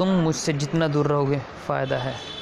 तुम मुझसे जितना दूर रहोगे फ़ायदा है।